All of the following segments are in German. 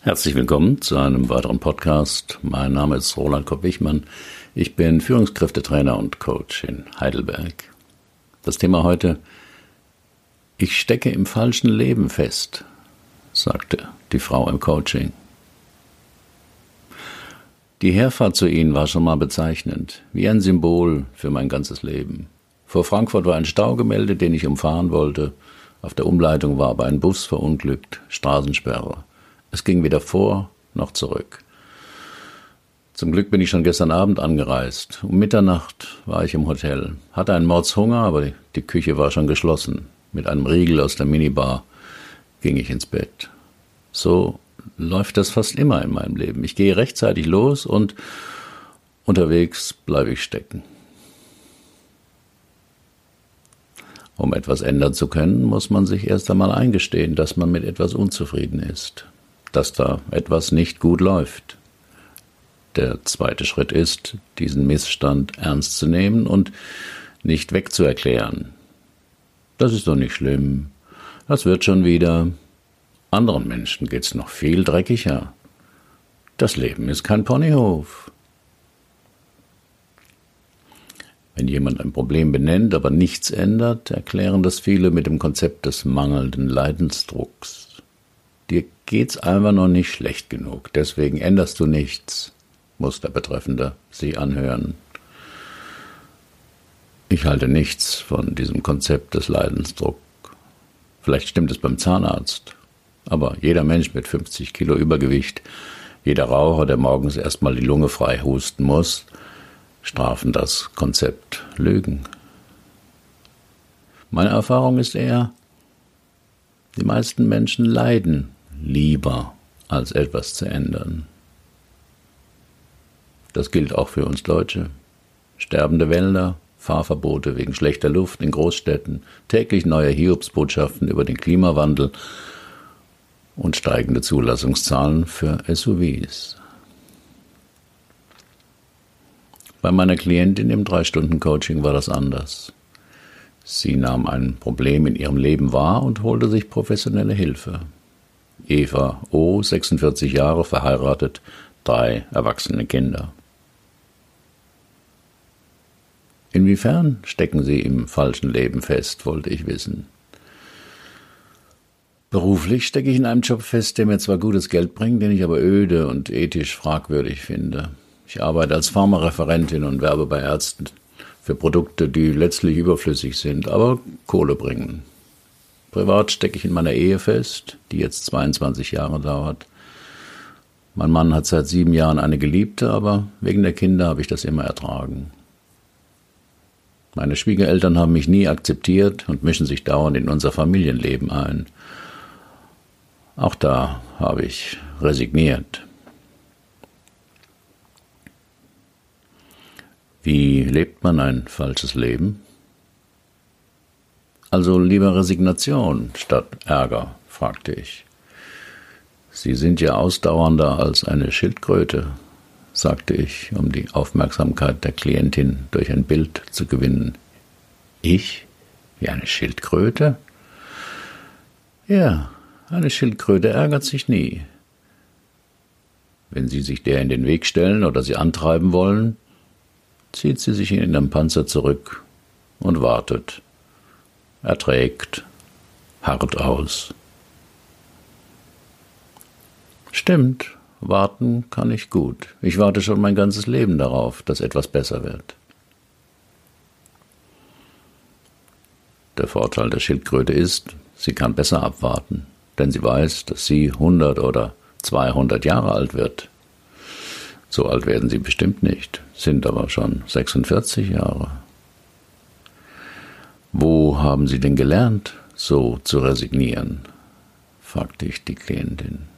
Herzlich willkommen zu einem weiteren Podcast. Mein Name ist Roland Kopp-Wichmann. Ich bin Führungskräftetrainer und Coach in Heidelberg. Das Thema heute: Ich stecke im falschen Leben fest, sagte die Frau im Coaching. Die Herfahrt zu Ihnen war schon mal bezeichnend, wie ein Symbol für mein ganzes Leben. Vor Frankfurt war ein Stau gemeldet, den ich umfahren wollte. Auf der Umleitung war aber ein Bus verunglückt, Straßensperre. Es ging weder vor noch zurück. Zum Glück bin ich schon gestern Abend angereist. Um Mitternacht war ich im Hotel, hatte einen Mordshunger, aber die Küche war schon geschlossen. Mit einem Riegel aus der Minibar ging ich ins Bett. So läuft das fast immer in meinem Leben. Ich gehe rechtzeitig los und unterwegs bleibe ich stecken. Um etwas ändern zu können, muss man sich erst einmal eingestehen, dass man mit etwas unzufrieden ist dass da etwas nicht gut läuft. Der zweite Schritt ist, diesen Missstand ernst zu nehmen und nicht wegzuerklären. Das ist doch nicht schlimm. Das wird schon wieder. Anderen Menschen geht's noch viel dreckiger. Das Leben ist kein Ponyhof. Wenn jemand ein Problem benennt, aber nichts ändert, erklären das viele mit dem Konzept des mangelnden Leidensdrucks. Geht's einfach noch nicht schlecht genug, deswegen änderst du nichts, muss der Betreffende sie anhören. Ich halte nichts von diesem Konzept des Leidensdruck. Vielleicht stimmt es beim Zahnarzt, aber jeder Mensch mit 50 Kilo Übergewicht, jeder Raucher, der morgens erstmal die Lunge frei husten muss, strafen das Konzept Lügen. Meine Erfahrung ist eher, die meisten Menschen leiden lieber, als etwas zu ändern. Das gilt auch für uns Deutsche. Sterbende Wälder, Fahrverbote wegen schlechter Luft in Großstädten, täglich neue Hiobsbotschaften über den Klimawandel und steigende Zulassungszahlen für SUVs. Bei meiner Klientin im Drei-Stunden-Coaching war das anders. Sie nahm ein Problem in ihrem Leben wahr und holte sich professionelle Hilfe. Eva O., 46 Jahre, verheiratet, drei erwachsene Kinder. Inwiefern stecken Sie im falschen Leben fest, wollte ich wissen. Beruflich stecke ich in einem Job fest, der mir zwar gutes Geld bringt, den ich aber öde und ethisch fragwürdig finde. Ich arbeite als Pharmareferentin und werbe bei Ärzten für Produkte, die letztlich überflüssig sind, aber Kohle bringen. Privat stecke ich in meiner Ehe fest, die jetzt 22 Jahre dauert. Mein Mann hat seit sieben Jahren eine Geliebte, aber wegen der Kinder habe ich das immer ertragen. Meine Schwiegereltern haben mich nie akzeptiert und mischen sich dauernd in unser Familienleben ein. Auch da habe ich resigniert. Wie lebt man ein falsches Leben? Also lieber Resignation statt Ärger? fragte ich. Sie sind ja ausdauernder als eine Schildkröte, sagte ich, um die Aufmerksamkeit der Klientin durch ein Bild zu gewinnen. Ich? Wie eine Schildkröte? Ja, eine Schildkröte ärgert sich nie. Wenn Sie sich der in den Weg stellen oder sie antreiben wollen, zieht sie sich in den Panzer zurück und wartet erträgt, hart aus. Stimmt, warten kann ich gut. Ich warte schon mein ganzes Leben darauf, dass etwas besser wird. Der Vorteil der Schildkröte ist, sie kann besser abwarten, denn sie weiß, dass sie 100 oder 200 Jahre alt wird. So alt werden sie bestimmt nicht, sind aber schon 46 Jahre. Wo haben Sie denn gelernt, so zu resignieren? fragte ich die Klientin.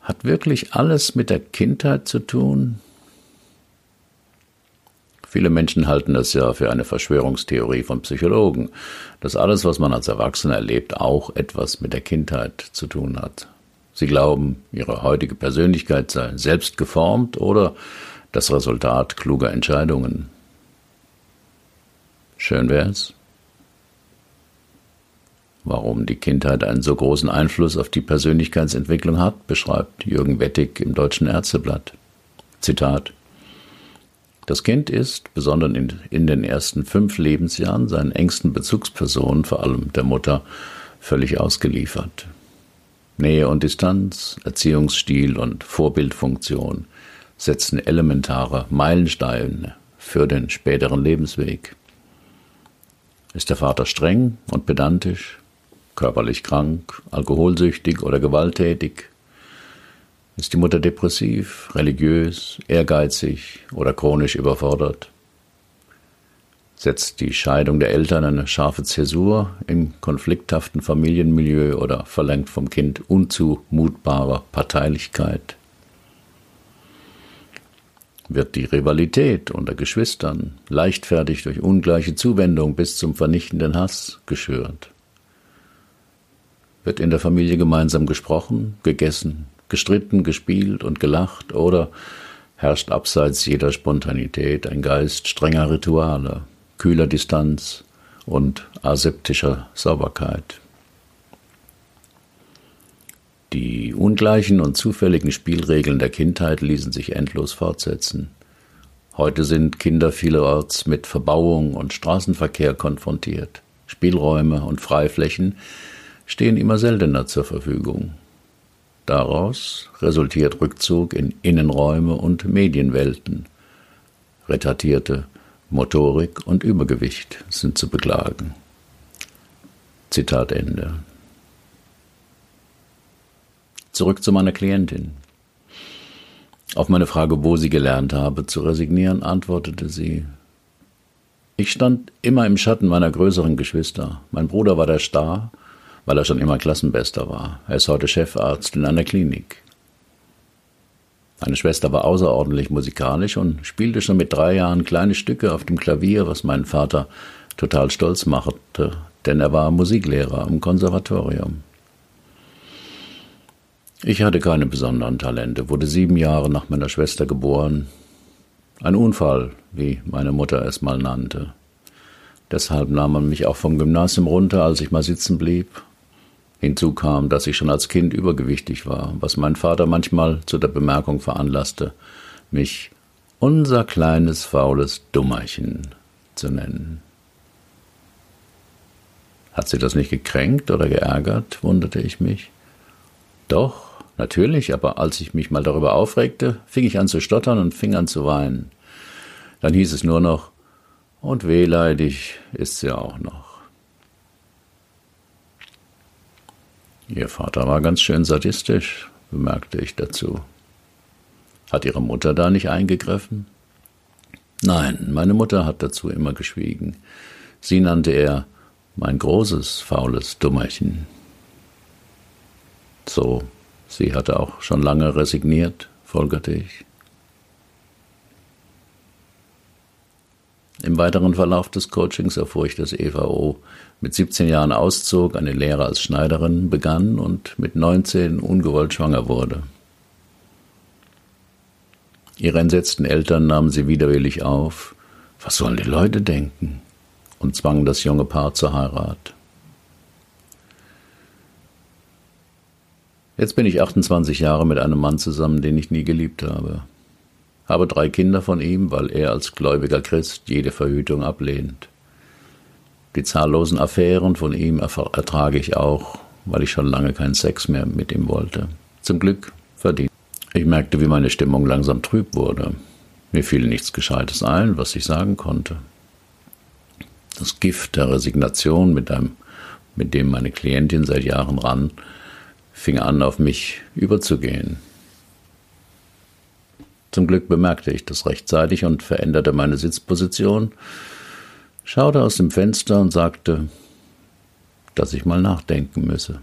Hat wirklich alles mit der Kindheit zu tun? Viele Menschen halten das ja für eine Verschwörungstheorie von Psychologen, dass alles, was man als Erwachsener erlebt, auch etwas mit der Kindheit zu tun hat. Sie glauben, ihre heutige Persönlichkeit sei selbst geformt oder das Resultat kluger Entscheidungen. Schön wär's. Warum die Kindheit einen so großen Einfluss auf die Persönlichkeitsentwicklung hat, beschreibt Jürgen Wettig im Deutschen Ärzteblatt. Zitat Das Kind ist, besonders in, in den ersten fünf Lebensjahren, seinen engsten Bezugspersonen, vor allem der Mutter, völlig ausgeliefert. Nähe und Distanz, Erziehungsstil und Vorbildfunktion setzen elementare Meilensteine für den späteren Lebensweg. Ist der Vater streng und pedantisch, körperlich krank, alkoholsüchtig oder gewalttätig? Ist die Mutter depressiv, religiös, ehrgeizig oder chronisch überfordert? Setzt die Scheidung der Eltern eine scharfe Zäsur im konflikthaften Familienmilieu oder verlangt vom Kind unzumutbare Parteilichkeit? Wird die Rivalität unter Geschwistern leichtfertig durch ungleiche Zuwendung bis zum vernichtenden Hass geschürt? Wird in der Familie gemeinsam gesprochen, gegessen, gestritten, gespielt und gelacht oder herrscht abseits jeder Spontanität ein Geist strenger Rituale, kühler Distanz und aseptischer Sauberkeit? Die ungleichen und zufälligen Spielregeln der Kindheit ließen sich endlos fortsetzen. Heute sind Kinder vielerorts mit Verbauung und Straßenverkehr konfrontiert. Spielräume und Freiflächen, stehen immer seltener zur Verfügung. Daraus resultiert Rückzug in Innenräume und Medienwelten. Retardierte Motorik und Übergewicht sind zu beklagen. Zitat Ende. Zurück zu meiner Klientin. Auf meine Frage, wo sie gelernt habe zu resignieren, antwortete sie, ich stand immer im Schatten meiner größeren Geschwister. Mein Bruder war der Star weil er schon immer Klassenbester war. Er ist heute Chefarzt in einer Klinik. Meine Schwester war außerordentlich musikalisch und spielte schon mit drei Jahren kleine Stücke auf dem Klavier, was meinen Vater total stolz machte, denn er war Musiklehrer am Konservatorium. Ich hatte keine besonderen Talente, wurde sieben Jahre nach meiner Schwester geboren. Ein Unfall, wie meine Mutter es mal nannte. Deshalb nahm man mich auch vom Gymnasium runter, als ich mal sitzen blieb, Hinzu kam, dass ich schon als Kind übergewichtig war, was mein Vater manchmal zu der Bemerkung veranlasste, mich unser kleines faules Dummerchen zu nennen. Hat sie das nicht gekränkt oder geärgert, wunderte ich mich. Doch, natürlich, aber als ich mich mal darüber aufregte, fing ich an zu stottern und fing an zu weinen. Dann hieß es nur noch, und wehleidig ist sie auch noch. Ihr Vater war ganz schön sadistisch, bemerkte ich dazu. Hat Ihre Mutter da nicht eingegriffen? Nein, meine Mutter hat dazu immer geschwiegen. Sie nannte er mein großes, faules Dummerchen. So, sie hatte auch schon lange resigniert, folgerte ich. Im weiteren Verlauf des Coachings erfuhr ich, dass Eva O. mit 17 Jahren auszog, eine Lehre als Schneiderin begann und mit 19 ungewollt schwanger wurde. Ihre entsetzten Eltern nahmen sie widerwillig auf. Was sollen die Leute denken? und zwangen das junge Paar zur Heirat. Jetzt bin ich 28 Jahre mit einem Mann zusammen, den ich nie geliebt habe habe drei Kinder von ihm, weil er als gläubiger Christ jede Verhütung ablehnt. Die zahllosen Affären von ihm ertrage ich auch, weil ich schon lange keinen Sex mehr mit ihm wollte. Zum Glück verdient. Ich merkte, wie meine Stimmung langsam trüb wurde. Mir fiel nichts Gescheites ein, was ich sagen konnte. Das Gift der Resignation, mit, dem meine Klientin seit Jahren ran, fing an, auf mich überzugehen. Zum Glück bemerkte ich das rechtzeitig und veränderte meine Sitzposition, schaute aus dem Fenster und sagte, dass ich mal nachdenken müsse.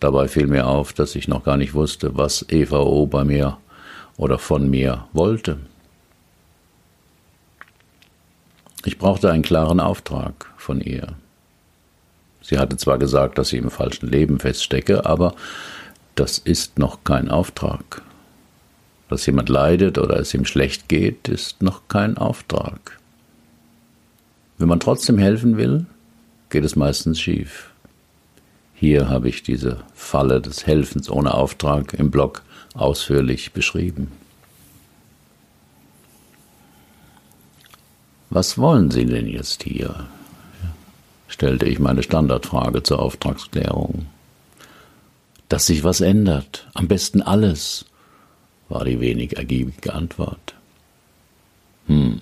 Dabei fiel mir auf, dass ich noch gar nicht wusste, was Eva O. bei mir oder von mir wollte. Ich brauchte einen klaren Auftrag von ihr. Sie hatte zwar gesagt, dass sie im falschen Leben feststecke, aber das ist noch kein Auftrag. Dass jemand leidet oder es ihm schlecht geht, ist noch kein Auftrag. Wenn man trotzdem helfen will, geht es meistens schief. Hier habe ich diese Falle des Helfens ohne Auftrag im Blog ausführlich beschrieben. Was wollen Sie denn jetzt hier? Stellte ich meine Standardfrage zur Auftragsklärung. Dass sich was ändert, am besten alles, war die wenig ergiebige Antwort. Hm,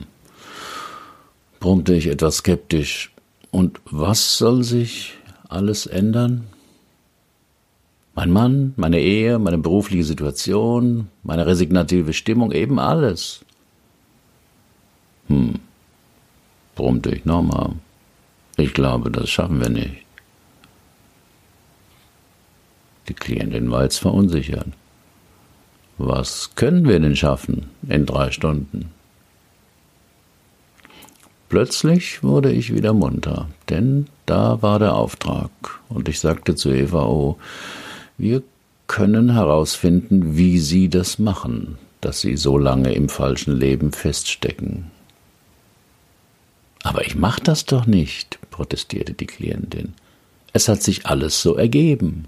brummte ich etwas skeptisch. Und was soll sich alles ändern? Mein Mann, meine Ehe, meine berufliche Situation, meine resignative Stimmung, eben alles. Hm, brummte ich nochmal. Ich glaube, das schaffen wir nicht. Die Klientin war jetzt verunsichert. Was können wir denn schaffen in drei Stunden? Plötzlich wurde ich wieder munter, denn da war der Auftrag, und ich sagte zu Eva, oh, wir können herausfinden, wie Sie das machen, dass Sie so lange im falschen Leben feststecken. Aber ich mach das doch nicht, protestierte die Klientin. Es hat sich alles so ergeben.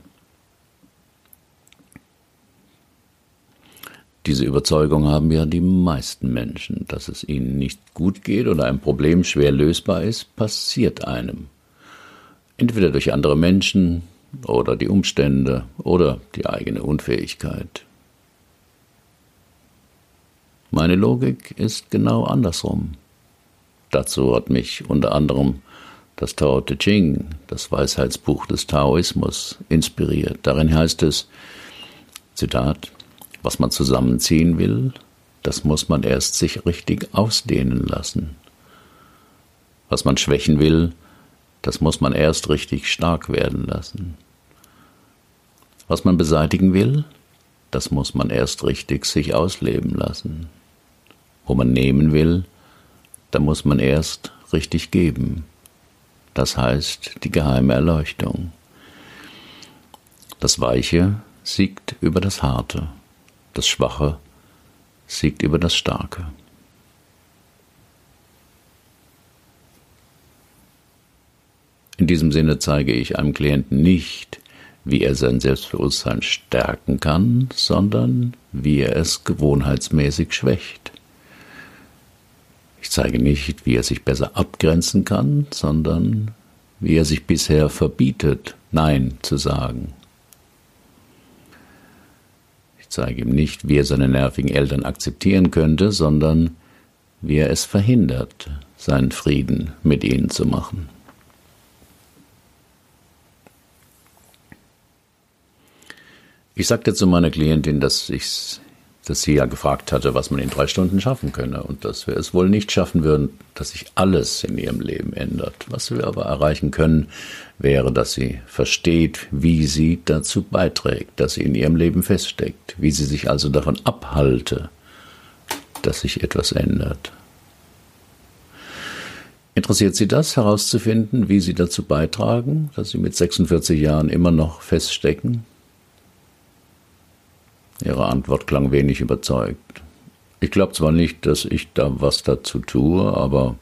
Diese Überzeugung haben ja die meisten Menschen, dass es ihnen nicht gut geht oder ein Problem schwer lösbar ist, passiert einem. Entweder durch andere Menschen oder die Umstände oder die eigene Unfähigkeit. Meine Logik ist genau andersrum. Dazu hat mich unter anderem das Tao Te Ching, das Weisheitsbuch des Taoismus, inspiriert. Darin heißt es, Zitat, was man zusammenziehen will, das muss man erst sich richtig ausdehnen lassen. Was man schwächen will, das muss man erst richtig stark werden lassen. Was man beseitigen will, das muss man erst richtig sich ausleben lassen. Wo man nehmen will, da muss man erst richtig geben. Das heißt die geheime Erleuchtung. Das Weiche siegt über das Harte das Schwache siegt über das Starke. In diesem Sinne zeige ich einem Klienten nicht, wie er sein Selbstbewusstsein stärken kann, sondern wie er es gewohnheitsmäßig schwächt. Ich zeige nicht, wie er sich besser abgrenzen kann, sondern wie er sich bisher verbietet, Nein zu sagen zeige ihm nicht, wie er seine nervigen Eltern akzeptieren könnte, sondern wie er es verhindert, seinen Frieden mit ihnen zu machen. Ich sagte zu meiner Klientin, dass ich dass sie ja gefragt hatte, was man in drei Stunden schaffen könne und dass wir es wohl nicht schaffen würden, dass sich alles in ihrem Leben ändert. Was wir aber erreichen können, wäre, dass sie versteht, wie sie dazu beiträgt, dass sie in ihrem Leben feststeckt, wie sie sich also davon abhalte, dass sich etwas ändert. Interessiert Sie das herauszufinden, wie Sie dazu beitragen, dass Sie mit 46 Jahren immer noch feststecken? Ihre Antwort klang wenig überzeugt. Ich glaube zwar nicht, dass ich da was dazu tue, aber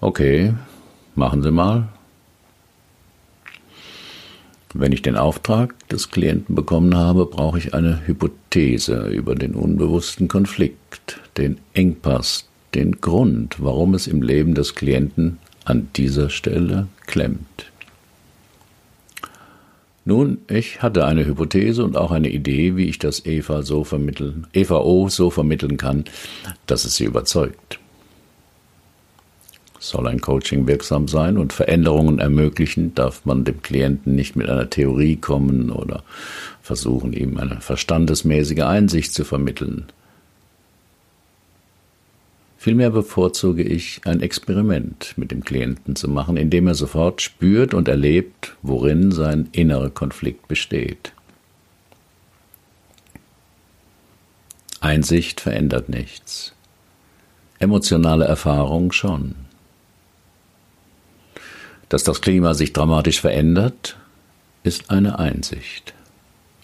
okay, machen Sie mal. Wenn ich den Auftrag des Klienten bekommen habe, brauche ich eine Hypothese über den unbewussten Konflikt, den Engpass, den Grund, warum es im Leben des Klienten an dieser Stelle klemmt. Nun, ich hatte eine Hypothese und auch eine Idee, wie ich das Eva so vermitteln, Eva O so vermitteln kann, dass es sie überzeugt. Soll ein Coaching wirksam sein und Veränderungen ermöglichen, darf man dem Klienten nicht mit einer Theorie kommen oder versuchen, ihm eine verstandesmäßige Einsicht zu vermitteln. Vielmehr bevorzuge ich, ein Experiment mit dem Klienten zu machen, indem er sofort spürt und erlebt, worin sein innerer Konflikt besteht. Einsicht verändert nichts. Emotionale Erfahrung schon. Dass das Klima sich dramatisch verändert, ist eine Einsicht.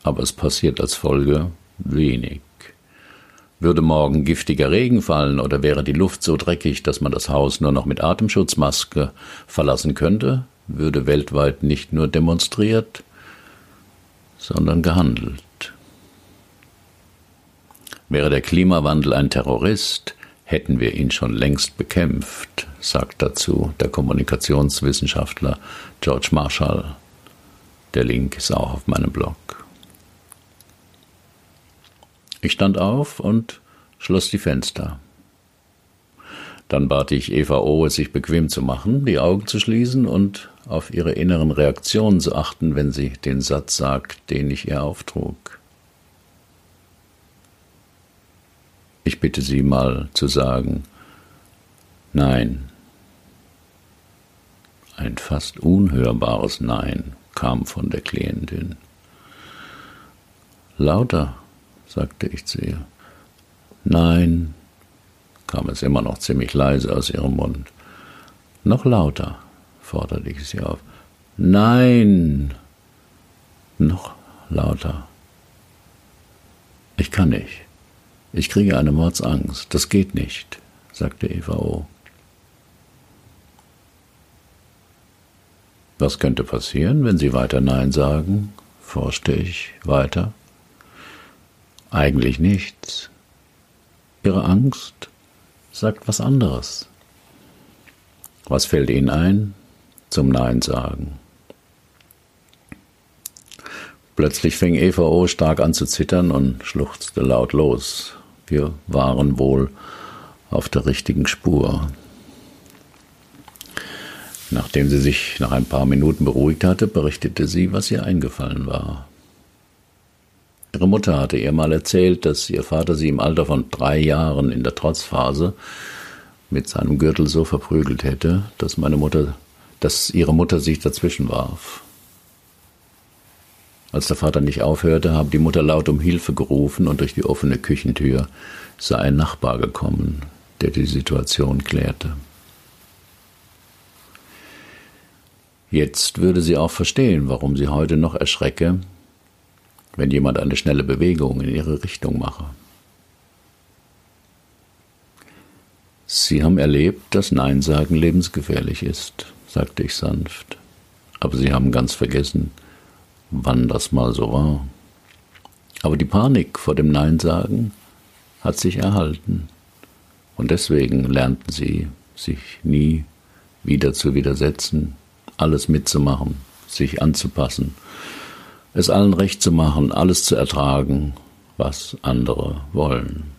Aber es passiert als Folge wenig. Würde morgen giftiger Regen fallen oder wäre die Luft so dreckig, dass man das Haus nur noch mit Atemschutzmaske verlassen könnte, würde weltweit nicht nur demonstriert, sondern gehandelt. Wäre der Klimawandel ein Terrorist, hätten wir ihn schon längst bekämpft, sagt dazu der Kommunikationswissenschaftler George Marshall. Der Link ist auch auf meinem Blog. Ich stand auf und schloss die Fenster. Dann bat ich Eva O., es sich bequem zu machen, die Augen zu schließen und auf ihre inneren Reaktionen zu achten, wenn sie den Satz sagt, den ich ihr auftrug. Ich bitte Sie mal zu sagen, nein. Ein fast unhörbares Nein kam von der Klientin. Lauter, sagte ich zu ihr. Nein, kam es immer noch ziemlich leise aus ihrem Mund. Noch lauter, forderte ich sie auf. Nein, noch lauter. Ich kann nicht. Ich kriege eine Mordsangst. Das geht nicht, sagte Eva O. Was könnte passieren, wenn Sie weiter Nein sagen? forschte ich weiter. Eigentlich nichts. Ihre Angst sagt was anderes. Was fällt Ihnen ein zum Nein sagen? Plötzlich fing Eva O. stark an zu zittern und schluchzte laut los. Wir waren wohl auf der richtigen Spur. Nachdem sie sich nach ein paar Minuten beruhigt hatte, berichtete sie, was ihr eingefallen war. Ihre Mutter hatte ihr mal erzählt, dass ihr Vater sie im Alter von drei Jahren in der Trotzphase mit seinem Gürtel so verprügelt hätte, dass meine Mutter, dass ihre Mutter sich dazwischen warf. Als der Vater nicht aufhörte, habe die Mutter laut um Hilfe gerufen und durch die offene Küchentür sei ein Nachbar gekommen, der die Situation klärte. Jetzt würde sie auch verstehen, warum sie heute noch erschrecke, wenn jemand eine schnelle Bewegung in ihre Richtung mache. Sie haben erlebt, dass Nein sagen lebensgefährlich ist, sagte ich sanft. Aber Sie haben ganz vergessen, wann das mal so war. Aber die Panik vor dem Nein sagen hat sich erhalten. Und deswegen lernten sie, sich nie wieder zu widersetzen, alles mitzumachen, sich anzupassen, es allen recht zu machen, alles zu ertragen, was andere wollen.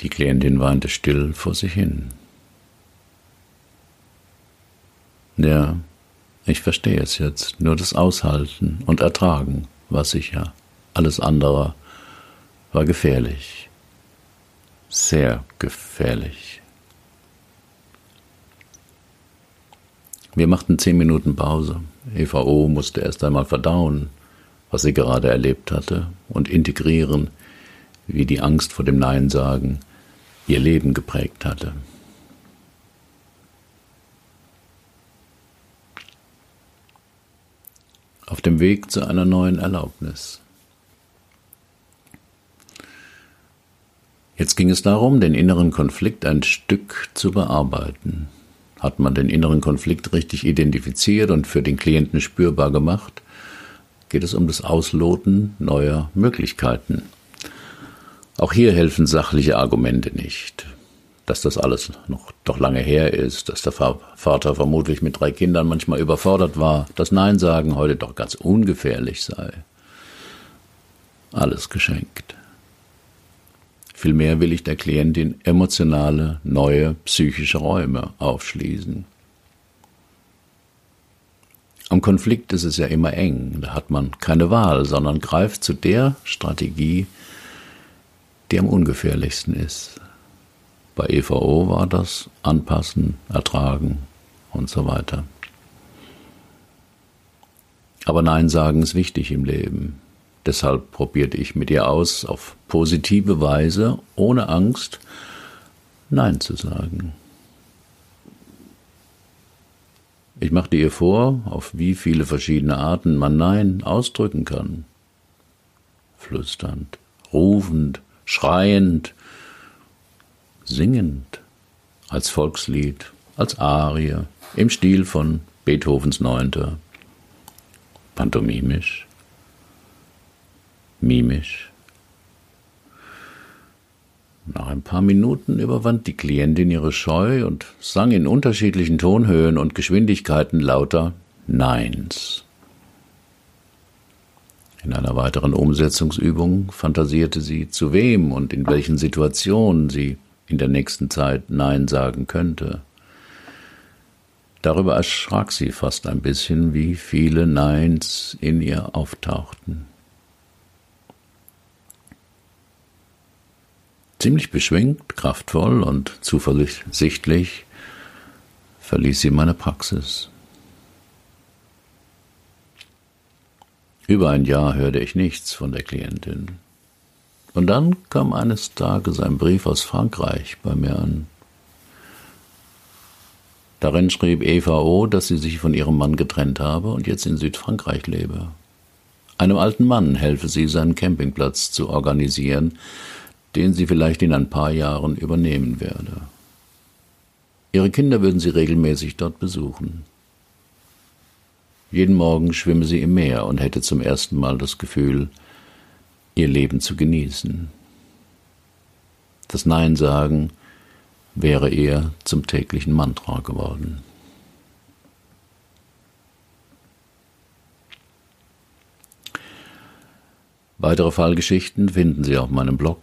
Die Klientin weinte still vor sich hin. Ja, ich verstehe es jetzt, nur das Aushalten und Ertragen war sicher, alles andere war gefährlich, sehr gefährlich. Wir machten zehn Minuten Pause. Eva O. musste erst einmal verdauen, was sie gerade erlebt hatte, und integrieren, wie die Angst vor dem Nein sagen ihr Leben geprägt hatte. Auf dem Weg zu einer neuen Erlaubnis. Jetzt ging es darum, den inneren Konflikt ein Stück zu bearbeiten. Hat man den inneren Konflikt richtig identifiziert und für den Klienten spürbar gemacht, geht es um das Ausloten neuer Möglichkeiten. Auch hier helfen sachliche Argumente nicht. Dass das alles noch doch lange her ist, dass der Vater vermutlich mit drei Kindern manchmal überfordert war, dass Nein sagen heute doch ganz ungefährlich sei. Alles geschenkt. Vielmehr will ich der Klientin emotionale, neue psychische Räume aufschließen. Am Konflikt ist es ja immer eng, da hat man keine Wahl, sondern greift zu der Strategie, die am ungefährlichsten ist. Bei EVO war das Anpassen, Ertragen und so weiter. Aber Nein sagen ist wichtig im Leben. Deshalb probierte ich mit ihr aus, auf positive Weise, ohne Angst, Nein zu sagen. Ich machte ihr vor, auf wie viele verschiedene Arten man Nein ausdrücken kann. flüsternd, rufend, schreiend, singend, als Volkslied, als Arie, im Stil von Beethovens Neunter, pantomimisch, mimisch. Nach ein paar Minuten überwand die Klientin ihre Scheu und sang in unterschiedlichen Tonhöhen und Geschwindigkeiten lauter Neins. In einer weiteren Umsetzungsübung fantasierte sie, zu wem und in welchen Situationen sie in der nächsten Zeit Nein sagen könnte. Darüber erschrak sie fast ein bisschen, wie viele Neins in ihr auftauchten. Ziemlich beschwingt, kraftvoll und zuversichtlich verließ sie meine Praxis. Über ein Jahr hörte ich nichts von der Klientin. Und dann kam eines Tages ein Brief aus Frankreich bei mir an. Darin schrieb Eva O., dass sie sich von ihrem Mann getrennt habe und jetzt in Südfrankreich lebe. Einem alten Mann helfe sie, seinen Campingplatz zu organisieren, den sie vielleicht in ein paar Jahren übernehmen werde. Ihre Kinder würden sie regelmäßig dort besuchen. Jeden Morgen schwimme sie im Meer und hätte zum ersten Mal das Gefühl, ihr Leben zu genießen. Das Nein sagen wäre ihr zum täglichen Mantra geworden. Weitere Fallgeschichten finden Sie auf meinem Blog.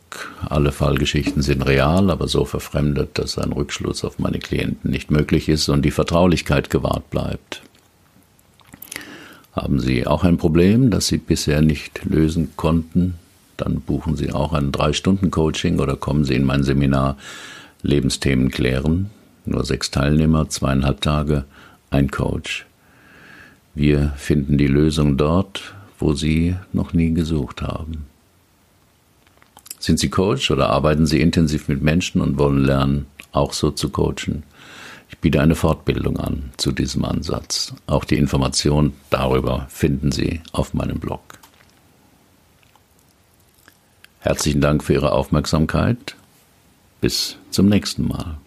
Alle Fallgeschichten sind real, aber so verfremdet, dass ein Rückschluss auf meine Klienten nicht möglich ist und die Vertraulichkeit gewahrt bleibt. Haben Sie auch ein Problem, das Sie bisher nicht lösen konnten? Dann buchen Sie auch ein Drei-Stunden-Coaching oder kommen Sie in mein Seminar Lebensthemen klären. Nur sechs Teilnehmer, zweieinhalb Tage, ein Coach. Wir finden die Lösung dort, wo Sie noch nie gesucht haben. Sind Sie Coach oder arbeiten Sie intensiv mit Menschen und wollen lernen, auch so zu coachen? Ich biete eine Fortbildung an zu diesem Ansatz. Auch die Informationen darüber finden Sie auf meinem Blog. Herzlichen Dank für Ihre Aufmerksamkeit. Bis zum nächsten Mal.